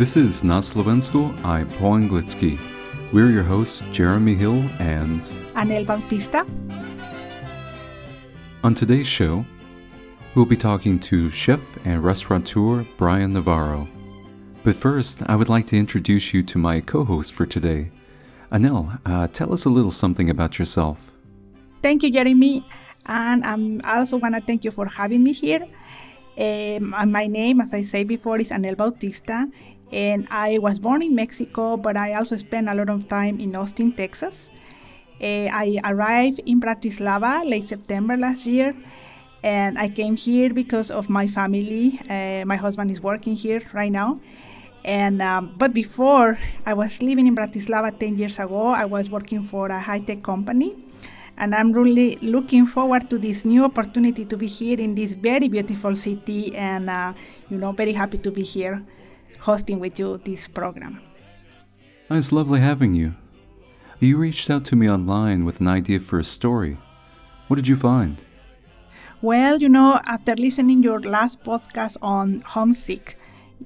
This is Na Slovensku i po anglicky. We're your hosts, Jeremy Hill and Anel Bautista. On today's show, we'll be talking to chef and restaurateur Brian Navarro. But first, I would like to introduce you to my co host for today. Anel, uh, tell us a little something about yourself. Thank you, Jeremy. And um, I also want to thank you for having me here. Um, my name, as I said before, is Anel Bautista. And I was born in Mexico, but I also spent a lot of time in Austin, Texas. Uh, I arrived in Bratislava late September last year, and I came here because of my family. Uh, my husband is working here right now, and um, but before I was living in Bratislava 10 years ago, I was working for a high tech company, and I'm really looking forward to this new opportunity to be here in this very beautiful city, and uh, you know, very happy to be here, hosting with you this program. It's lovely having you. You reached out to me online with an idea for a story. What did you find? Well, you know, after listening your last podcast on homesick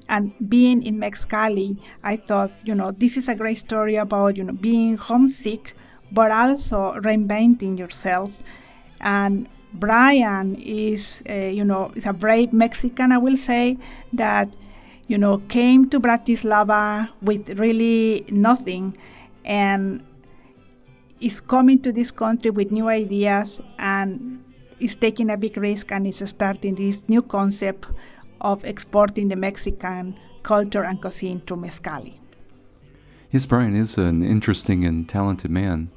and being in Mexicali, I thought, you know, this is a great story about, you know, being homesick, but also reinventing yourself. And Brian is, uh, you know, is a brave Mexican, I will say, that, you know, came to Bratislava with really nothing and is coming to this country with new ideas and is taking a big risk and is starting this new concept of exporting the Mexican culture and cuisine to Mezcali. Yes, Brian is an interesting and talented man.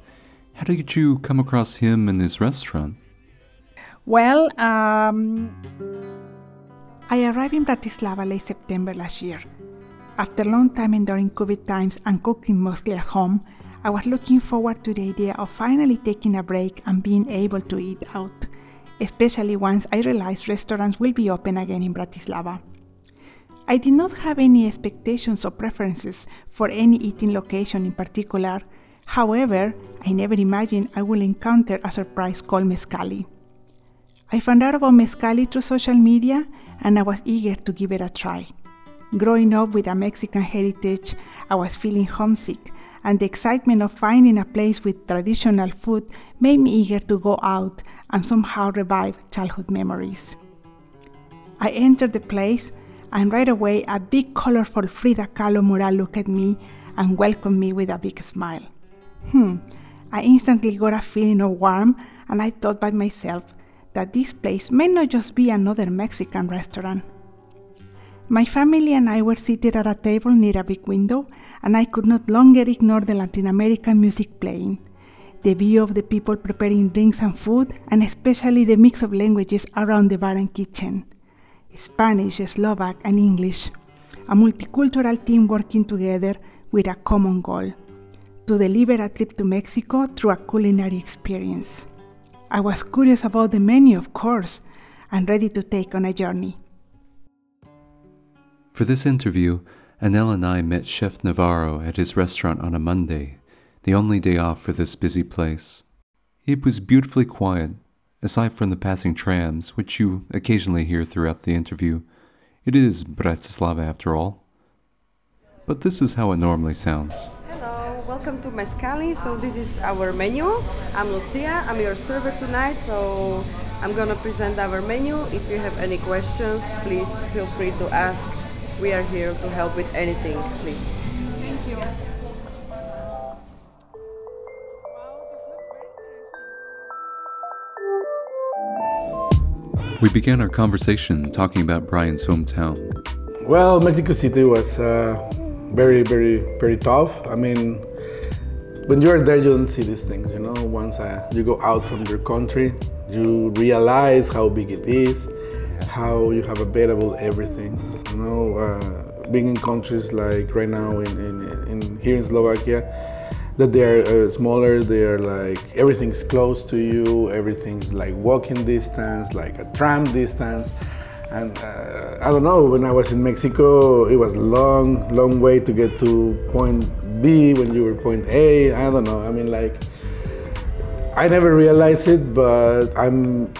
How did you come across him and his restaurant? Well, um, I arrived in Bratislava late September last year. After a long time enduring COVID times and cooking mostly at home, I was looking forward to the idea of finally taking a break and being able to eat out, especially once I realized restaurants will be open again in Bratislava. I did not have any expectations or preferences for any eating location in particular. However, I never imagined I would encounter a surprise called Mezcali. I found out about Mezcali through social media and I was eager to give it a try. Growing up with a Mexican heritage, I was feeling homesick and the excitement of finding a place with traditional food made me eager to go out and somehow revive childhood memories. I entered the place, and right away a big, colorful Frida Kahlo mural looked at me and welcomed me with a big smile. Hmm, I instantly got a feeling of warmth, and I thought by myself that this place may not just be another Mexican restaurant. My family and I were seated at a table near a big window, and I could not longer ignore the Latin American music playing, the view of the people preparing drinks and food, and especially the mix of languages around the bar and kitchen Spanish, Slovak, and English, a multicultural team working together with a common goal to deliver a trip to Mexico through a culinary experience. I was curious about the menu, of course, and ready to take on a journey. For this interview, Anel and I met Chef Navarro at his restaurant on a Monday, the only day off for this busy place. It was beautifully quiet, aside from the passing trams, which you occasionally hear throughout the interview. It is Bratislava after all. But this is how it normally sounds. Hello, welcome to Mezcali. So this is our menu. I'm Lucia. I'm your server tonight. So I'm gonna present our menu. If you have any questions, please feel free to ask we are here to help with anything, please. Thank you. We began our conversation talking about Brian's hometown. Well, Mexico City was uh, very, very, very tough. I mean, when you're there, you don't see these things, you know. Once uh, you go out from your country, you realize how big it is, how you have available everything. You know, uh, being in countries like right now in, in, in here in Slovakia, that they're uh, smaller, they're like everything's close to you, everything's like walking distance, like a tram distance. And uh, I don't know, when I was in Mexico, it was long, long way to get to point B when you were point A. I don't know. I mean, like, I never realized it, but I'm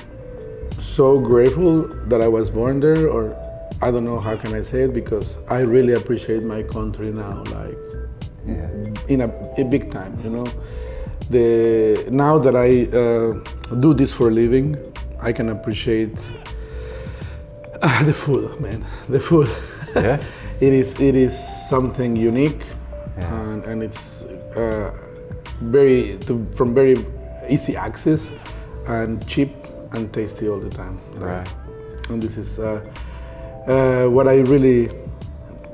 so grateful that I was born there or I don't know how can I say it because I really appreciate my country now, like Yeah. in a, a big time, you know. The now that I uh, do this for a living, I can appreciate ah, the food, man. The food. Yeah. it is it is something unique, Yeah. and, and it's uh, very to, from very easy access and cheap and tasty all the time. Right. And this is uh, uh, what I really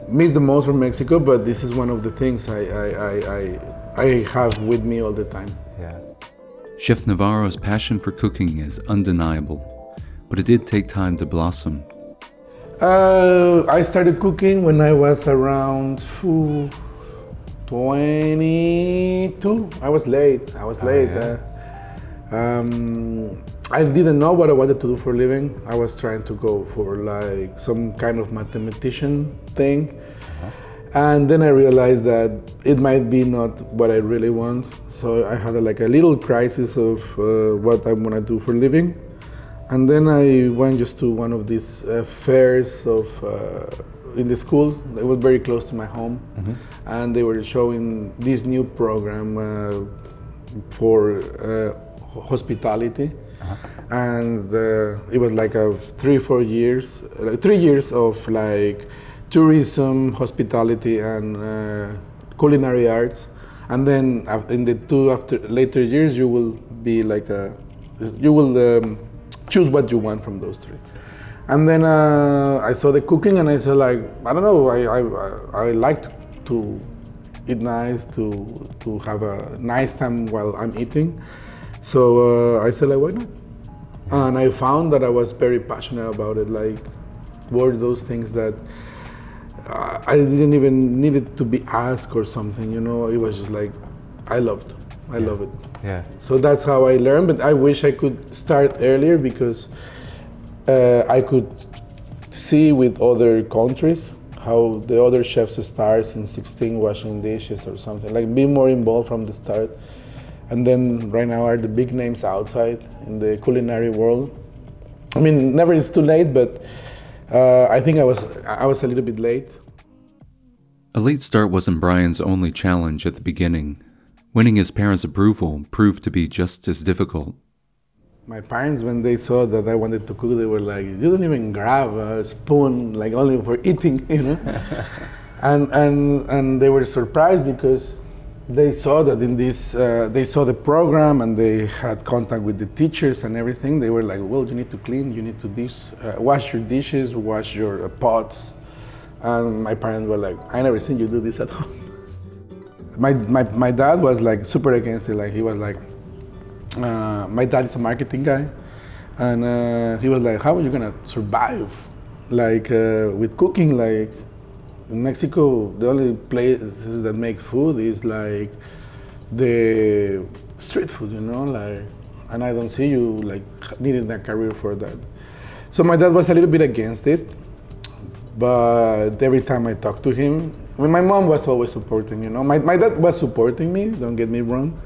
miss the most from Mexico, but this is one of the things I, I, I, I, I have with me all the time. Yeah. Chef Navarro's passion for cooking is undeniable, but it did take time to blossom. Uh, I started cooking when I was around phew, 22. I was late. I was late. yeah. uh, um, I didn't know what I wanted to do for a living. I was trying to go for like some kind of mathematician thing. And then I realized that it might be not what I really want. So I had a, like a little crisis of uh, what I want to do for a living. And then I went just to one of these uh, fairs of uh, in the school. It was very close to my home, and they were showing this new program uh, for uh, hospitality, and uh, it was like a three four years, like three years of like tourism, hospitality, and uh, culinary arts. And then in the two after later years, you will be like a, you will um, choose what you want from those three. And then uh, I saw the cooking, and I said like, I don't know, I I, I, I like to, to eat nice, to to have a nice time while I'm eating. So uh, I said like, why not? And I found that I was very passionate about it. Like, were those things that uh, I didn't even need it to be asked or something. You know, it was just like I loved. I love it. Yeah. So that's how I learned. But I wish I could start earlier because uh, I could see with other countries how the other chefs start in 16 washing dishes or something. Like be more involved from the start. And then right now are the big names outside in the culinary world. I mean, never is too late, but uh, I think I was I was a little bit late. A late start wasn't Brian's only challenge at the beginning. Winning his parents' approval proved to be just as difficult. My parents, when they saw that I wanted to cook, they were like, "You don't even grab a spoon, like only for eating," you know. and and and they were surprised because they saw that in this, uh, they saw the program and they had contact with the teachers and everything. They were like, "Well, you need to clean, you need to dish, uh, wash your dishes, wash your uh, pots." And my parents were like, "I never seen you do this at home." My my my dad was like super against it. Like he was like, uh, my dad is a marketing guy, and uh, he was like, "How are you gonna survive, like uh, with cooking? Like in Mexico, the only places that make food is like the street food, you know, like, and I don't see you like needing a career for that." So my dad was a little bit against it, but every time I talk to him, I mean, my mom was always supporting, you know. My, my dad was supporting me, don't get me wrong,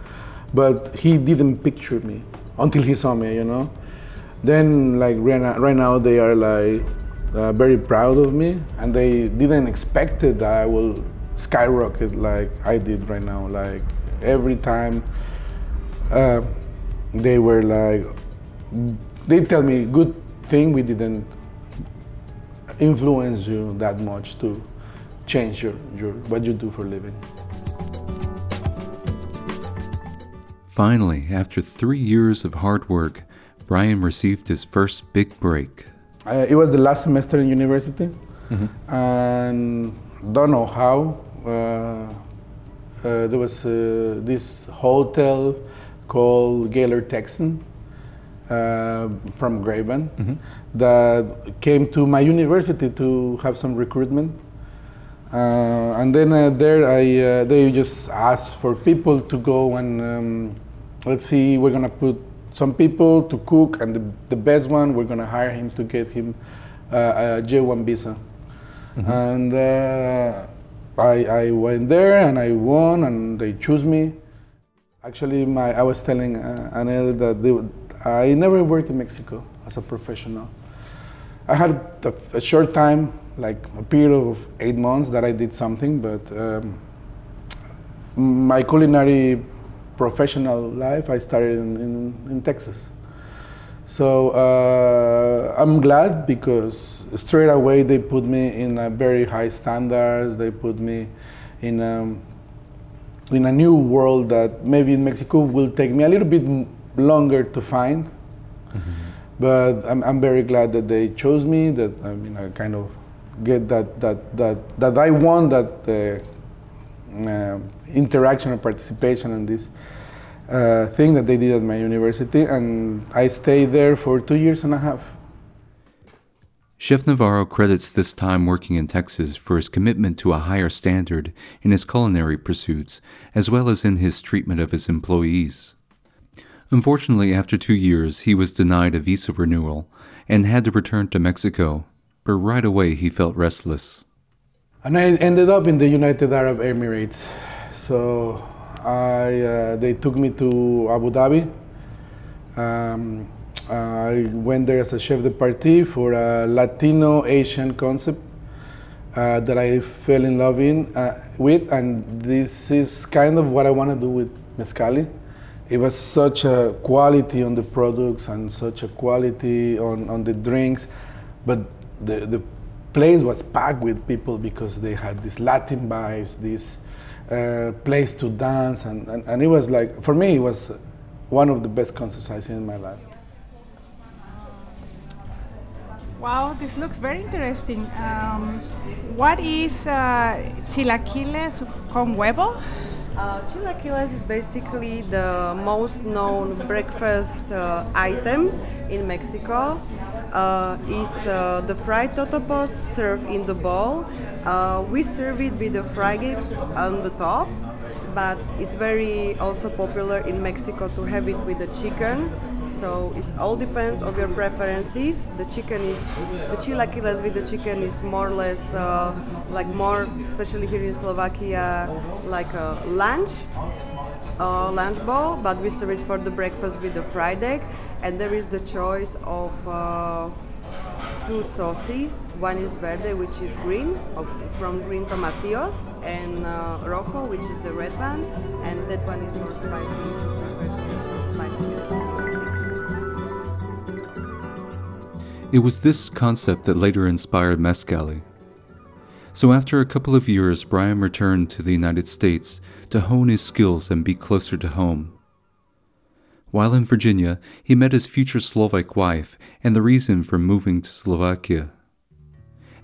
but he didn't picture me until he saw me, you know. Then, like, right now, right now they are like uh, very proud of me, and they didn't expect it that I will skyrocket like I did right now. Like, every time uh, they were like, they tell me, good thing we didn't influence you that much to change your, your what you do for a living. Finally, after three years of hard work, Brian received his first big break. I, it was the last semester in university, and don't know how. Uh, uh, there was uh, this hotel called Gaylord Texan uh, from Grapevine that came to my university to have some recruitment. Uh, and then uh, there, I uh, they just asked for people to go and um, let's see, we're gonna put some people to cook, and the, the best one, we're gonna hire him to get him uh, a J1 visa. And uh, I, I went there and I won, and they choose me. Actually, my I was telling uh, Anel that they, would- I never worked in Mexico as a professional. I had a, a, short time, like a period of eight months that I did something, but um, my culinary professional life I started in, in, in Texas. So uh, I'm glad because straight away they put me in a very high standards. They put me in a, um, in a new world that maybe in Mexico will take me a little bit longer to find. Mm-hmm. But I'm, I'm very glad that they chose me. That I mean, I kind of get that that that that I want that uh, uh, interaction and participation in this uh, thing that they did at my university, and I stayed there for two years and a half. Chef Navarro credits this time working in Texas for his commitment to a higher standard in his culinary pursuits, as well as in his treatment of his employees. Unfortunately, after two years, he was denied a visa renewal and had to return to Mexico, but right away he felt restless. And I ended up in the United Arab Emirates. So I, uh, they took me to Abu Dhabi. Um, I went there as a chef de partie for a Latino Asian concept uh, that I fell in love in, uh, with, and this is kind of what I want to do with Mezcali. It was such a quality on the products and such a quality on, on the drinks, but the, the place was packed with people because they had these Latin vibes, this uh, place to dance, and, and, and, it was like, for me, it was one of the best concerts I've seen in my life. Wow, this looks very interesting. Um, what is uh, chilaquiles con huevo? Uh, chilaquiles is basically the most known breakfast uh, item in Mexico. Uh, is uh, the fried totopos served in the bowl uh, we serve it with the egg on the top, but it's very also popular in Mexico to have it with the chicken. So it all depends of your preferences. The chicken is the chilaquiles with the chicken is more or less uh, like more, especially here in Slovakia, like a lunch, uh, lunch bowl. But we serve it for the breakfast with the fried egg, and there is the choice of. Uh, two sauces. One is verde, which is green, of, from green tomatillos, and uh, rojo, which is the red one, and that one is more spicy. It was this concept that later inspired Mezcali. So after a couple of years, Brian returned to the United States to hone his skills and be closer to home. While in Virginia, he met his future Slovak wife and the reason for moving to Slovakia.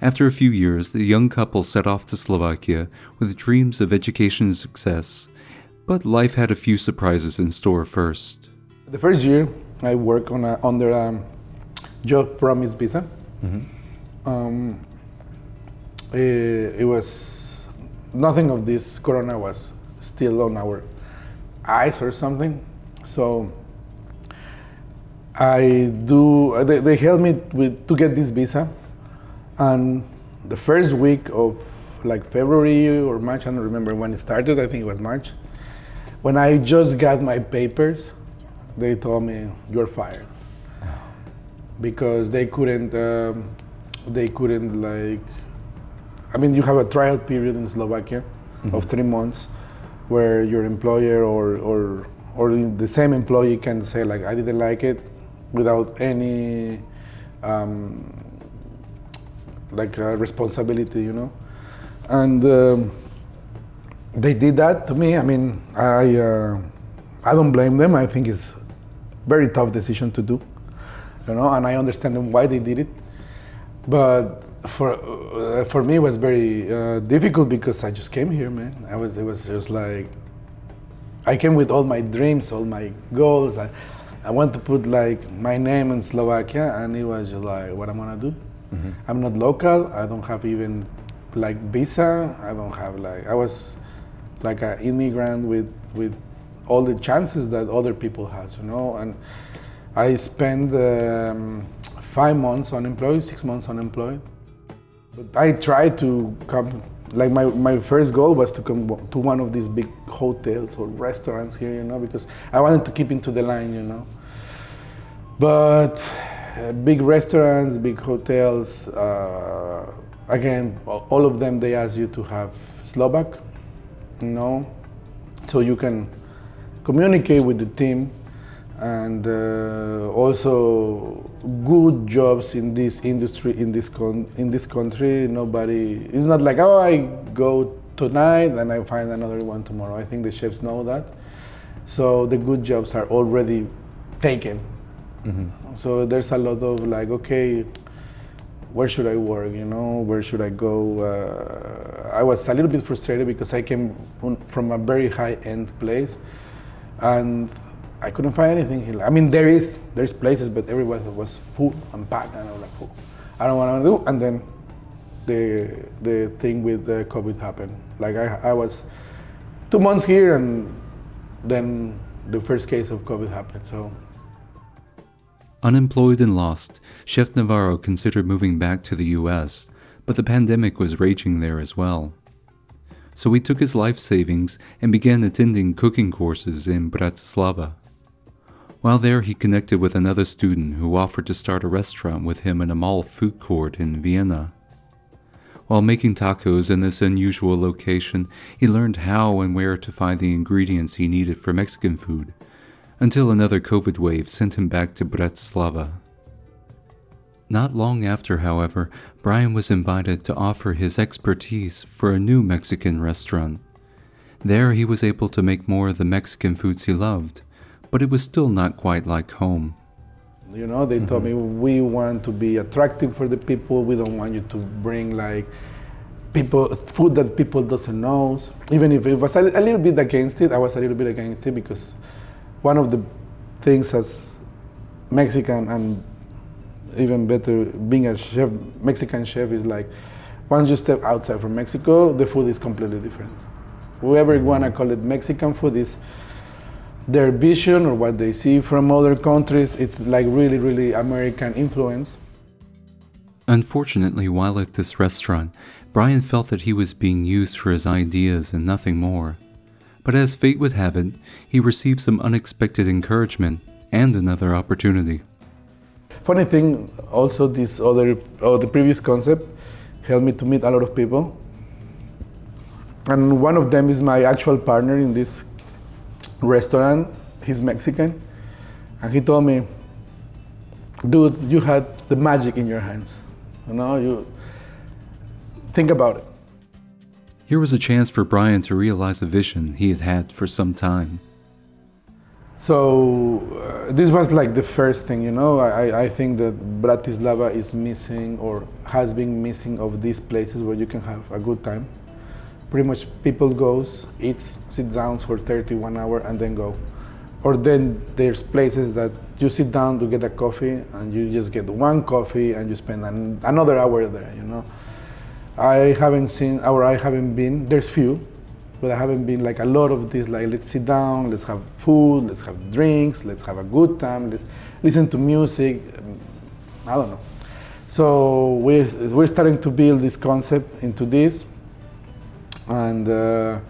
After a few years, the young couple set off to Slovakia with dreams of education and success, but life had a few surprises in store first. The first year, I worked on a, under a job promise visa. Mm-hmm. Um, it, eh, it was nothing of this corona was still on our eyes or something so I do. They, they helped me with to get this visa, and the first week of like February or March, I don't remember when it started. I think it was March. When I just got my papers, they told me you're fired because they couldn't. Um, they couldn't like. I mean, you have a trial period in Slovakia mm-hmm. of three months, where your employer or or or the same employee can say like I didn't like it without any um, like uh, responsibility, you know, and um, they did that to me. I mean, I uh, I don't blame them. I think it's very tough decision to do, you know, and I understand why they did it, but for uh, for me it was very uh, difficult because I just came here, man. I was it was just like I came with all my dreams, all my goals. I, I want to put like my name in Slovakia, and it was just like, what I'm gonna do? Mm-hmm. I'm not local. I don't have even like visa. I don't have like I was like an immigrant with with all the chances that other people has, you know. And I spent um, five months unemployed, six months unemployed. But I tried to come like my, my first goal was to come to one of these big hotels or restaurants here, you know, because I wanted to keep into the line, you know. But uh, big restaurants, big hotels. Uh, again, all of them they ask you to have Slovak, you know, so you can communicate with the team, and uh, also good jobs in this industry in this con- in this country. Nobody. It's not like oh I go tonight and I find another one tomorrow. I think the chefs know that. So the good jobs are already taken. Mm-hmm. So there's a lot of like, okay, where should I work? You know, where should I go? Uh, I was a little bit frustrated because I came from a very high-end place, and I couldn't find anything here. I mean, there is there's places, but everyone was full and packed, and I was like, oh, I don't want to do. And then the the thing with the COVID happened. Like I, I was two months here, and then the first case of COVID happened. So. Unemployed and lost, Chef Navarro considered moving back to the US, but the pandemic was raging there as well. So he took his life savings and began attending cooking courses in Bratislava. While there, he connected with another student who offered to start a restaurant with him in a mall food court in Vienna. While making tacos in this unusual location, he learned how and where to find the ingredients he needed for Mexican food, until another COVID wave sent him back to Bratislava. Not long after, however, Brian was invited to offer his expertise for a new Mexican restaurant. There, he was able to make more of the Mexican foods he loved, but it was still not quite like home. You know, they mm-hmm. told me mm-hmm. we want to be attractive for the people. We don't want you to bring like people food that people doesn't know. Even if it was a, a little bit against it, I was a little bit against it because one of the things as Mexican and even better being a chef, Mexican chef is like once you step outside from Mexico, the food is completely different. Whoever you wanna call it Mexican food is their vision or what they see from other countries. It's like really, really American influence. Unfortunately, while at this restaurant, Brian felt that he was being used for his ideas and nothing more. But as fate would have it, he received some unexpected encouragement and another opportunity. Funny thing, also this other, or the previous concept, helped me to meet a lot of people. And one of them is my actual partner in this restaurant. He's Mexican, and he told me, "Dude, you had the magic in your hands. You know, you think about it." Here was a chance for Brian to realize a vision he had had for some time. So uh, this was like the first thing, you know. I, I think that Bratislava is missing or has been missing of these places where you can have a good time pretty much people goes, eats, sit down for 31 hour and then go. Or then there's places that you sit down to get a coffee and you just get one coffee and you spend an, another hour there, you know. I haven't seen, or I haven't been, there's few, but I haven't been like a lot of this, like let's sit down, let's have food, let's have drinks, let's have a good time, let's listen to music. I don't know. So we're, we're starting to build this concept into this and uh,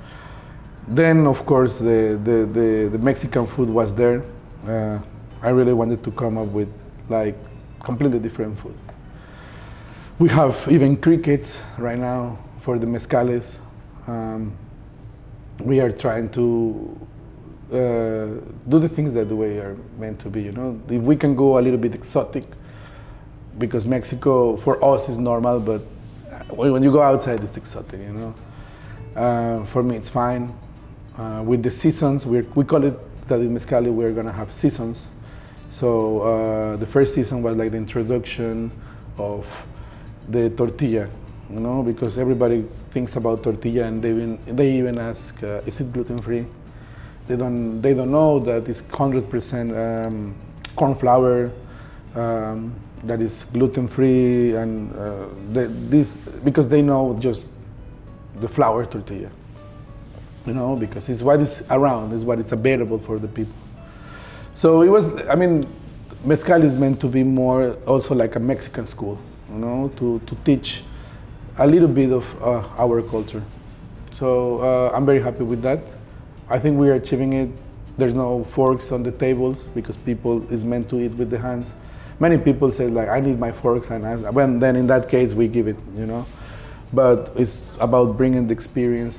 then of course the, the, the, the, Mexican food was there. Uh, I really wanted to come up with like completely different food. We have even crickets right now for the mezcales. Um, we are trying to uh, do the things that the way are meant to be. You know, if we can go a little bit exotic, because Mexico for us is normal, but when you go outside, it's exotic. You know. Uh, for me, it's fine. Uh, with the seasons, we we call it that in Mezcali we're gonna have seasons. So uh, the first season was like the introduction of the tortilla, you know, because everybody thinks about tortilla and they even they even ask, uh, is it gluten free? They don't they don't know that it's 100% um, corn flour. Um, that is gluten free and uh, this because they know just the flour tortilla. You know, because it's what is around, it's what is available for the people. So it was, I mean, Mezcal is meant to be more also like a Mexican school, you know, to, to teach a little bit of uh, our culture. So uh, I'm very happy with that. I think we are achieving it. There's no forks on the tables because people is meant to eat with the hands. Many people say like, I need my forks and knives. When then in that case we give it, you know. But it's about bringing the experience,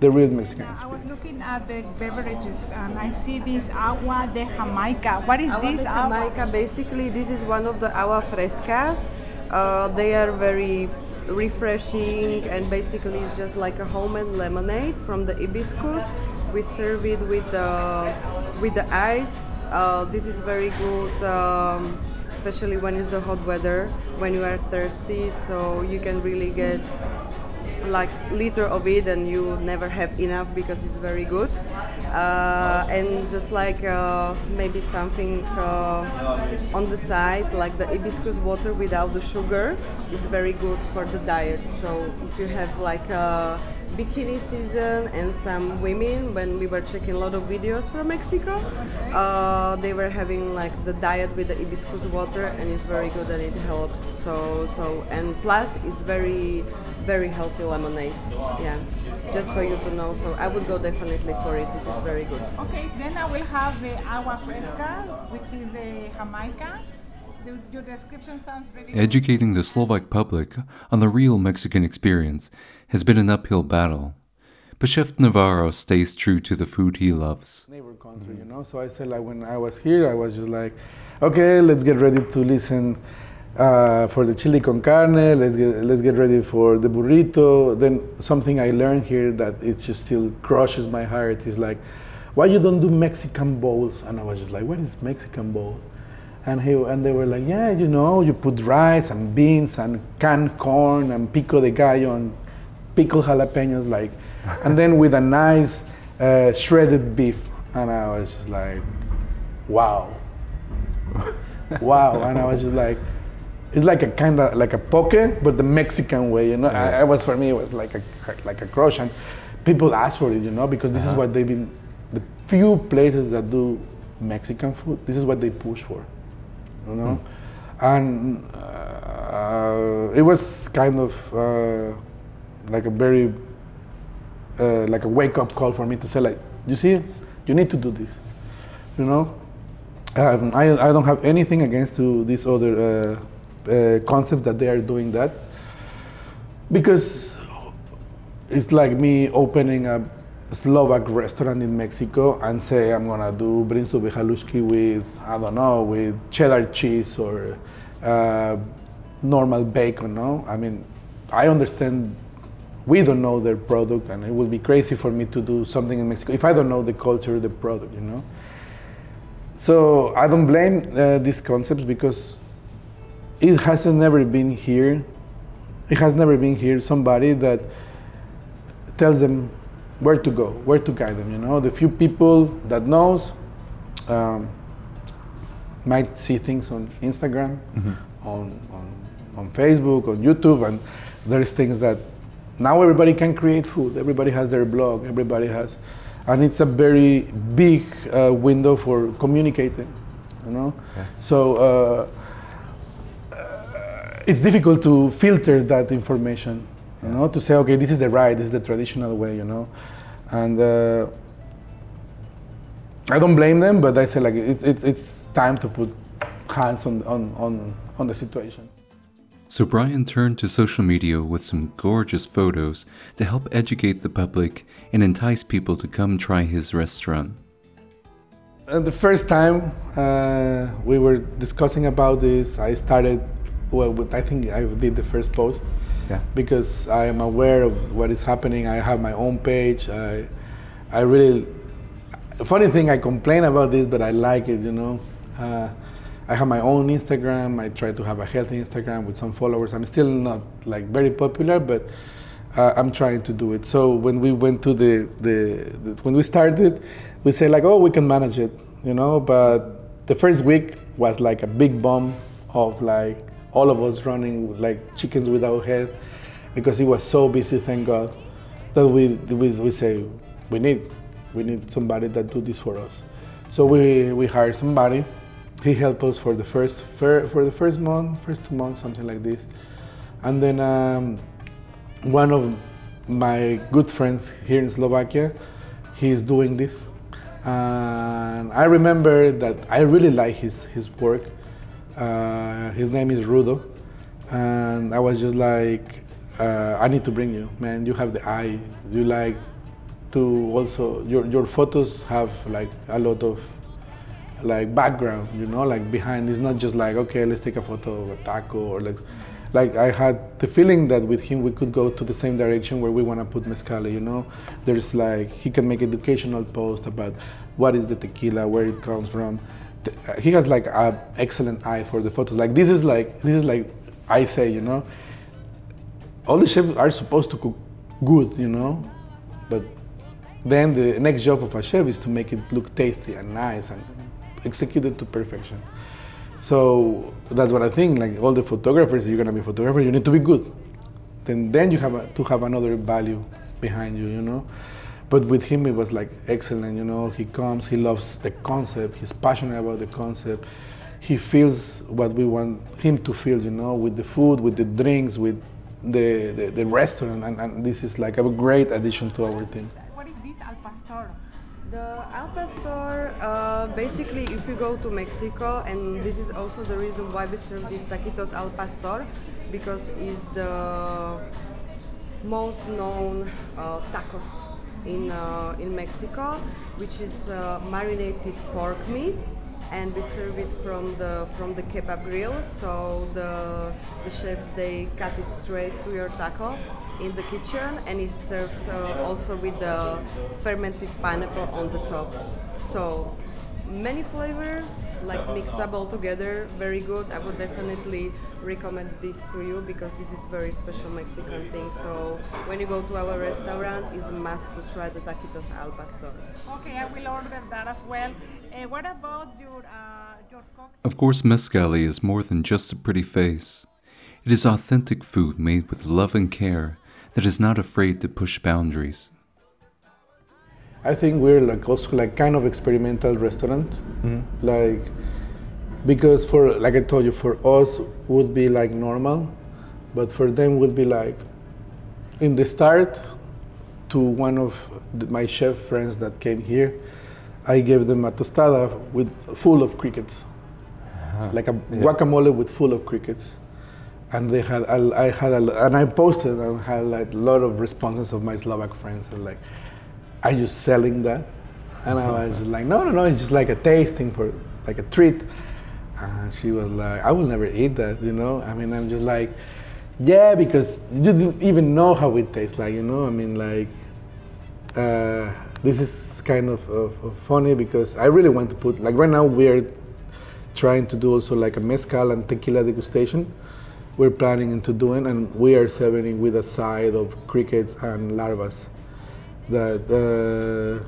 the real Mexican I experience. was looking at the beverages and I see this agua de Jamaica. What is Agua this de agua? Jamaica, basically, this is one of the agua frescas. Uh, they are very refreshing and basically it's just like a homemade lemonade from the hibiscus. We serve it with the with the ice. Uh, this is very good, um, especially when it's the hot weather, when you are thirsty. So you can really get like liter of it and you never have enough because it's very good uh, and just like uh, maybe something uh, on the side like the hibiscus water without the sugar is very good for the diet so if you have like a bikini season and some women when we were checking a lot of videos from mexico uh, they were having like the diet with the hibiscus water and it's very good and it helps. So so and plus it's very very healthy lemonade. Yeah just for you to know. So i would go definitely for it. This is very good. Okay, then I will have the agua fresca, which is the Jamaica. The, your description sounds really. Educating the Slovak public on the real Mexican experience has been an uphill battle. But Chef Navarro stays true to the food he loves. neighbor country, you know. So I said like when I was here, I was just like, okay, let's get ready to listen uh, for the chili con carne. Let's get let's get ready for the burrito. Then something I learned here that it just still crushes my heart is like, why you don't do Mexican bowls? And I was just like, what is Mexican bowl? And he and they were like, yeah, you know, you put rice and beans and canned corn and pico de gallo and pickled jalapenos, like, and then with a nice uh, shredded beef. And I was just like, wow, wow. And I was just like, it's like a kind of like a poke, but the Mexican way, you know. I, I was for me, it was like a like a crush, and people ask for it, you know, because this is what they've been. The few places that do Mexican food, this is what they push for, you know, and uh, it was kind of uh, like a very uh, like a wake up call for me to say like, you see, you need to do this, you know. Um, I, I don't have anything against to these other uh, uh, concepts that they are doing that because it's like me opening a Slovak restaurant in Mexico and say I'm gonna do bryndzové halušky with I don't know with cheddar cheese or uh, normal bacon. No, I mean I understand we don't know their product and it would be crazy for me to do something in Mexico if I don't know the culture, the product. You know. So I don't blame uh, these concepts because it hasn't never been here. It has never been here somebody that tells them where to go, where to guide them. You know, the few people that knows um, might see things on Instagram, on, on on Facebook, on YouTube, and there's things that now everybody can create food. Everybody has their blog. Everybody has, and it's a very big uh, window for communicating. You know, so. Uh, it's difficult to filter that information, you know, to say, okay, this is the right, this is the traditional way, you know, and uh, I don't blame them, but I say like it's it's, it's time to put hands on on on, on the situation. So Brian turned to social media with some gorgeous photos to help educate the public and entice people to come try his restaurant. Uh, the first time uh, we were discussing about this, I started. Well, with, I think I did the first post Yeah. because I am aware of what is happening. I have my own page. I, I really. Funny thing, I complain about this, but I like it. You know, uh, I have my own Instagram. I try to have a healthy Instagram with some followers. I'm still not like very popular, but uh, I'm trying to do it. So when we went to the, the, the when we started, we say like, oh, we can manage it, you know. But the first week was like a big bomb of like all of us running like chickens without head because it was so busy. Thank God that we we, we say we need we need somebody that do this for us. So we we hired somebody. He helped us for the first for, for the first month, first two months, something like this, and then. Um, one of my good friends here in Slovakia, he's doing this. And I remember that I really like his, his work. Uh, his name is Rudo, and I was just like, uh, I need to bring you, man. You have the eye. You like to also your your photos have like a lot of like background, you know, like behind. It's not just like okay, let's take a photo of a taco or like like I had the feeling that with him we could go to the same direction where we want to put mezcal. You know, there's like he can make educational post about what is the tequila, where it comes from. He has like an excellent eye for the photos. Like this is like this is like I say, you know, all the chefs are supposed to cook good, you know, but then the next job of a chef is to make it look tasty and nice and execute it to perfection. So that's what I think. Like all the photographers, you're gonna be a photographer. You need to be good. Then then you have a, to have another value behind you, you know. But with him, it was like excellent. You know, he comes, he loves the concept. He's passionate about the concept. He feels what we want him to feel. You know, with the food, with the drinks, with the the, the restaurant, and, and this is like a great addition to our team. What is this al pastor? The al pastor, uh, basically, if you go to Mexico, and this is also the reason why we serve these taquitos al pastor, because it's the most known uh, tacos in uh, in Mexico, which is uh, marinated pork meat, and we serve it from the from the kebab grill. So the the chefs they cut it straight to your taco in the kitchen and it's served uh, also with the fermented pineapple on the top. So many flavors like mixed up all together very good. I would definitely recommend this to you because this is very special mexican thing. So when you go to our restaurant it's a must to try the taquitos al pastor. Okay i will order that as well. Uh, what about your uh, your cocktail? Of course, mezcali is more than just a pretty face. It is authentic food made with love and care that is not afraid to push boundaries. I think we're like also like kind of experimental restaurant, mm-hmm. like because for like I told you, for us would be like normal, but for them would be like in the start to one of the, my chef friends that came here, I gave them a tostada with full of crickets, uh-huh. like a guacamole with full of crickets. And they had, I, I had, a, and I posted and had like a lot of responses of my Slovak friends, and like, are you selling that? And I was like, no, no, no, it's just like a tasting for, like a treat. And she was like, I will never eat that, you know? I mean, I'm just like, yeah, because you didn't even know how it tastes like, you know? I mean, like, uh, this is kind of, of, of funny because I really want to put, like, right now we're trying to do also like a mezcal and tequila degustation. We're planning into doing, and we are serving with a side of crickets and larvas that uh,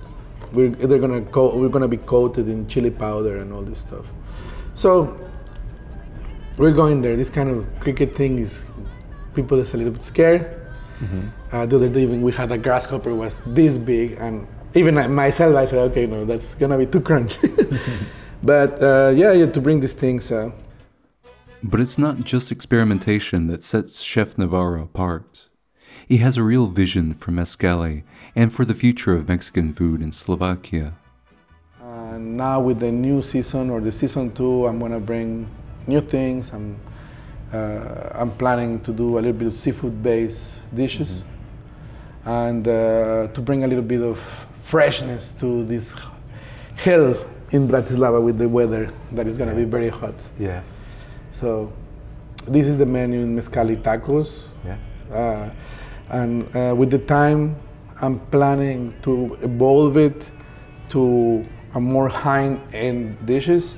we're they're gonna co- we're gonna be coated in chili powder and all this stuff. So we're going there. This kind of cricket thing is people is a little bit scared. Uh, the other day, even we had a grasshopper was this big, and even I, myself, I said, okay, no, that's gonna be too crunchy. but uh, yeah, yeah, to bring these things. Uh, But it's not just experimentation that sets Chef Navarro apart. He has a real vision for mezcali and for the future of Mexican food in Slovakia. Uh, now with the new season or the season two, I'm gonna bring new things. I'm uh, I'm planning to do a little bit of seafood-based dishes, and uh, to bring a little bit of freshness to this hell in Bratislava with the weather that is gonna be very hot. Yeah. So this is the menu in Mezcali tacos. Yeah. Uh, and uh, with the time, I'm planning to evolve it to a more high-end dishes.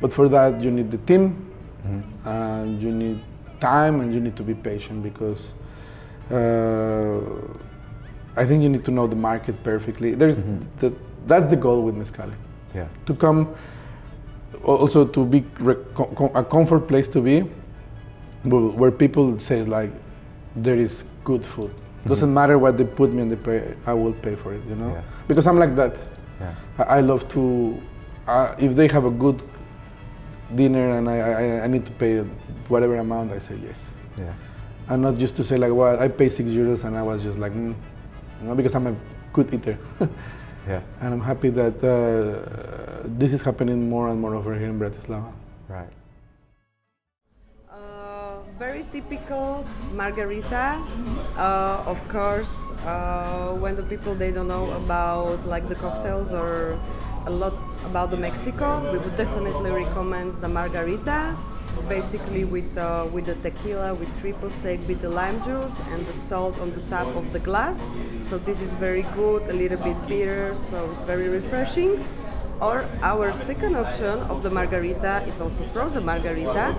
But for that, you need the team, and you need time, and you need to be patient because uh, I think you need to know the market perfectly. There's the, that's the goal with Mezcali Yeah. to come also to be re- co- co- a comfort place to be where where people says like there is good food doesn't matter what they put me on the plate i will pay for it you know Yeah. because i'm like that Yeah. i, I love to uh, if they have a good dinner and I, I, I need to pay whatever amount i say yes Yeah. i'm not used to say like well i pay six euros and i was just like mm, you know because i'm a good eater Yeah. and i'm happy that uh, this is happening more and more over here in bratislava Right. Very typical margarita. Uh, of course, uh, when the people they don't know about like the cocktails or a lot about the Mexico, we would definitely recommend the margarita. It's basically with uh, with the tequila, with triple sec, with the lime juice and the salt on the top of the glass. So this is very good, a little bit bitter, so it's very refreshing. Or our second option of the margarita is also frozen margarita.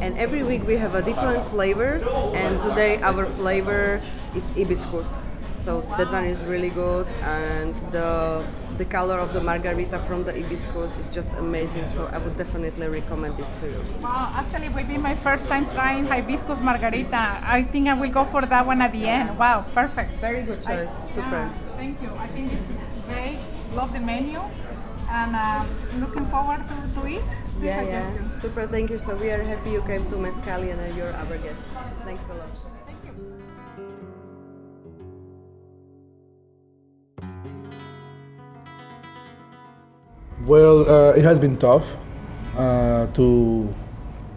And every week we have a different flavors. And today our flavor is hibiscus. So that one is really good. And the the color of the margarita from the hibiscus is just amazing. So I would definitely recommend this to you. Wow, actually, it will be my first time trying hibiscus margarita. I think I will go for that one at the end. Wow, perfect. Very good choice. I- Super. yeah, thank you. I think this is great. Love the menu, and uh, looking forward to, to it. Yeah, yeah. Super. Thank you. So we are happy you came to Mezcali and uh, you're our guest. Thanks a lot. Thank you. Well, uh, it has been tough uh, to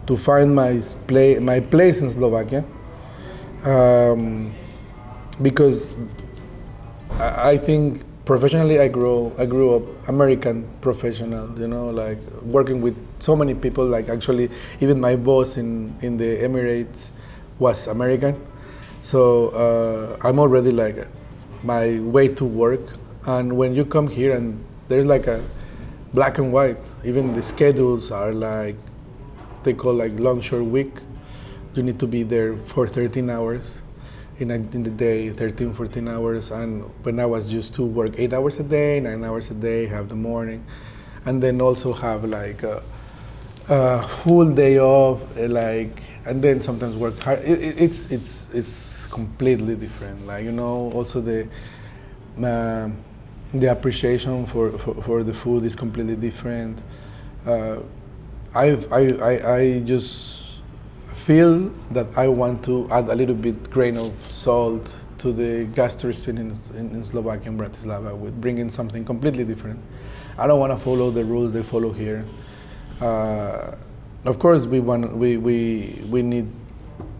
to find my play my place in Slovakia um, because I, I think professionally I grew I grew up American professional. You know, like working with so many people. Like actually, even my boss in in the Emirates was American. So uh, I'm already like my way to work. And when you come here and there's like a black and white. Even the schedules are like they call like long short week. You need to be there for 13 hours in, in the day, 13, 14 hours. And when I was used to work eight hours a day, nine hours a day, have the morning, and then also have like a, a full day off, eh, like, and then sometimes work hard. It, it, it's it's it's completely different. Like you know, also the. Um, the appreciation for, for, for the food is completely different. Uh, I've, I, I, I just feel that I want to add a little bit grain of salt to the gastro scene in, in, in Slovakia and Bratislava with bringing something completely different. I don't want to follow the rules they follow here. Uh, of course, we, want, we, we, we need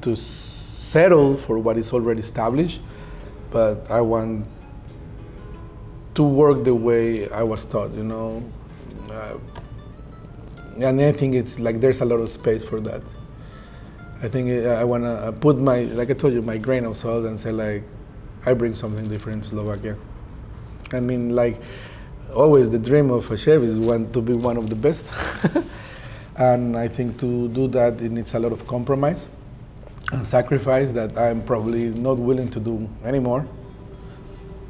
to settle for what is already established, but I want to work the way I was taught, you know. Uh, and I think it's like there's a lot of space for that. I think uh, I want to put my, like I told you, my grain of salt and say like, I bring something different to Slovakia. I mean, like always, the dream of a chef is one to be one of the best, and I think to do that it needs a lot of compromise and sacrifice that I'm probably not willing to do anymore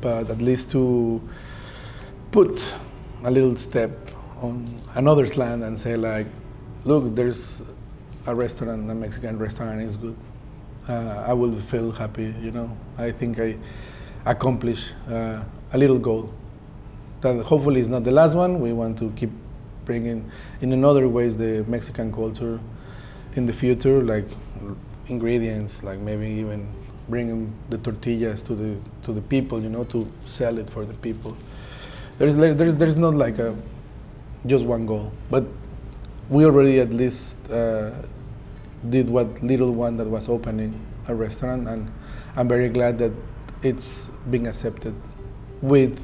but at least to put a little step on another's land and say like, look, there's a restaurant, a Mexican restaurant is good. Uh, I will feel happy, you know. I think I accomplished uh, a little goal. That hopefully is not the last one. We want to keep bringing in another ways the Mexican culture in the future, like ingredients, like maybe even bringing the tortillas to the to the people, you know, to sell it for the people. There's there's there's not like a just one goal, but we already at least uh, did what little one that was opening a restaurant, and I'm very glad that it's being accepted with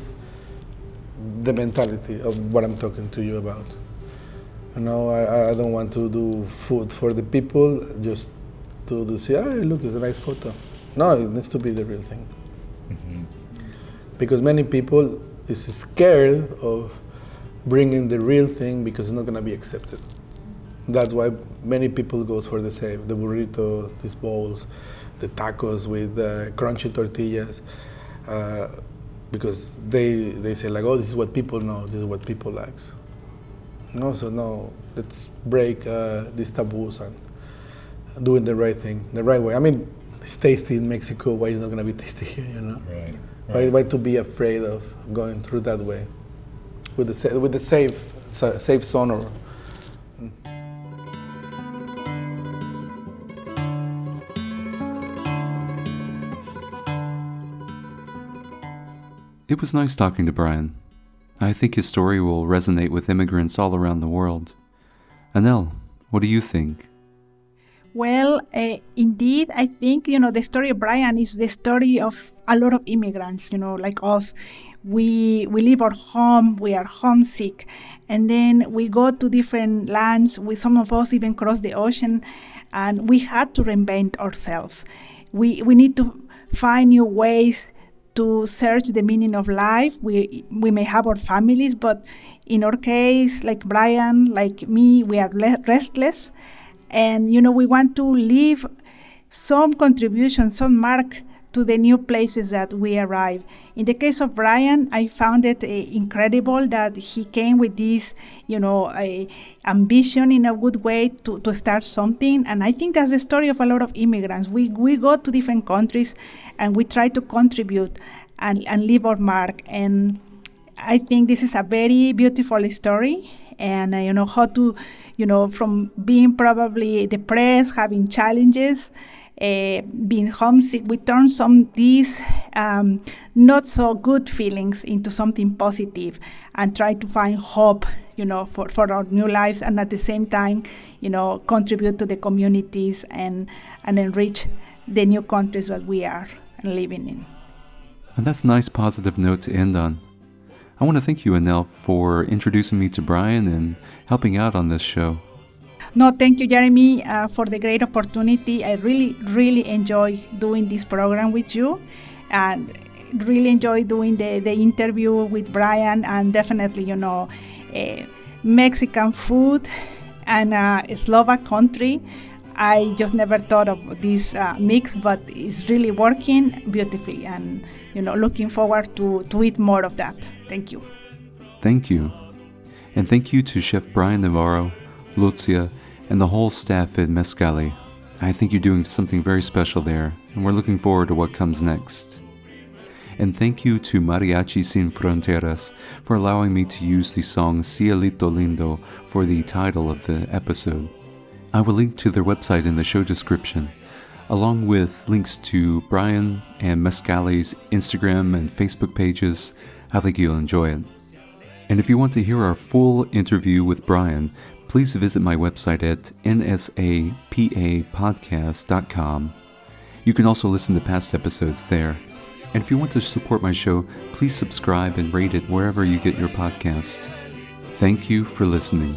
the mentality of what I'm talking to you about. You know, I, I don't want to do food for the people just to, to say, oh, look, it's a nice photo. No, it needs to be the real thing. Because many people is scared of bringing the real thing because it's not going to be accepted. That's why many people goes for the same, the burrito, these bowls, the tacos with uh, crunchy tortillas, uh, because they they say like, oh, this is what people know, this is what people likes. No, so no, let's break uh, these taboos and doing the right thing, the right way. I mean, it's tasty in Mexico. Why is it not going to be tasty here? You know, Right. why, why to be afraid of going through that way with the with the safe sa- safe zone or It was nice talking to Brian. I think his story will resonate with immigrants all around the world. Anel, what do you think? Well, uh, indeed, I think, you know, the story of Brian is the story of a lot of immigrants, you know, like us. We, we leave our home, we are homesick, and then we go to different lands. We, some of us even cross the ocean, and we had to reinvent ourselves. We, we need to find new ways to search the meaning of life. We, we may have our families, but in our case, like Brian, like me, we are le- restless and you know we want to leave some contribution some mark to the new places that we arrive. In the case of brian i found it uh, incredible that he came with this you know ambition in a good way to, to start something. And i think that's the story of a lot of immigrants. We, we go to different countries and we try to contribute and, and leave our mark. And i think this is a very beautiful story. And uh, you know how to you know from being probably depressed having challenges uh, being homesick we turn some these um, not so good feelings into something positive and try to find hope you know for, for our new lives and at the same time you know contribute to the communities and and enrich the new countries that we are living in and that's a nice positive note to end on I want to thank you, Anel, for introducing me to Brian and helping out on this show. No, thank you, Jeremy, uh, for the great opportunity. I really, really enjoy doing this program with you and really enjoy doing the, the interview with Brian and definitely, you know, uh, Mexican food and uh, Slovak country. I just never thought of this uh, mix, but it's really working beautifully and, you know, looking forward to, to eat more of that. Thank you. Thank you. And thank you to Chef Brian Navarro, Lucia, and the whole staff at Mezcali. I think you're doing something very special there, and we're looking forward to what comes next. And thank you to Mariachi Sin Fronteras for allowing me to use the song Cielito Lindo for the title of the episode. I will link to their website in the show description, along with links to Brian and Mezcali's Instagram and Facebook pages I think you'll enjoy it. And if you want to hear our full interview with Brian, please visit my website at nsapapodcast.com. You can also listen to past episodes there. And if you want to support my show, please subscribe and rate it wherever you get your podcast. Thank you for listening.